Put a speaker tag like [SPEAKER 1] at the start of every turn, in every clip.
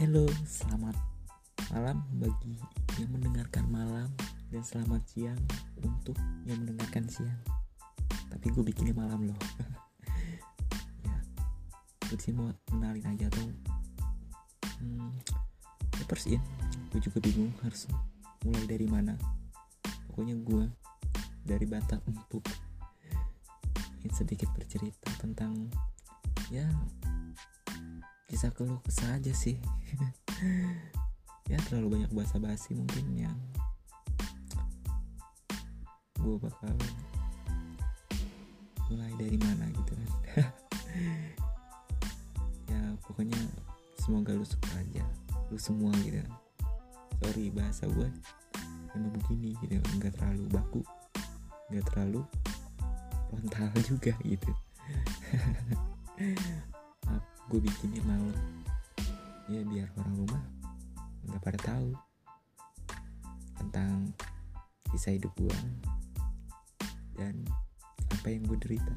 [SPEAKER 1] Halo, selamat malam bagi yang mendengarkan malam dan selamat siang untuk yang mendengarkan siang. Tapi gue bikinnya malam loh. ya, gue sih mau kenalin aja atau hmm, ya persin. Gue juga bingung harus mulai dari mana. Pokoknya gue dari Batak ingin sedikit bercerita tentang ya kisah keluh kesah aja sih. Ya terlalu banyak bahasa basi mungkin yang gue bakal mulai dari mana gitu kan. Ya pokoknya semoga lu suka aja. Lu semua gitu sorry bahasa gue emang begini gitu. Nggak terlalu baku. Nggak terlalu frontal juga gitu gue bikinnya malam ya biar orang rumah nggak pada tahu tentang kisah hidup gue dan apa yang gue derita.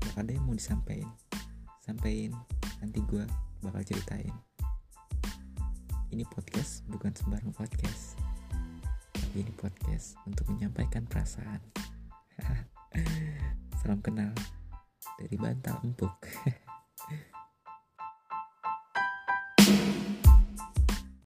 [SPEAKER 1] Kalau ada yang mau disampaikan sampaikan nanti gue bakal ceritain. Ini podcast bukan sembarang podcast. Tapi ini podcast untuk menyampaikan perasaan. Salam kenal dari bantal empuk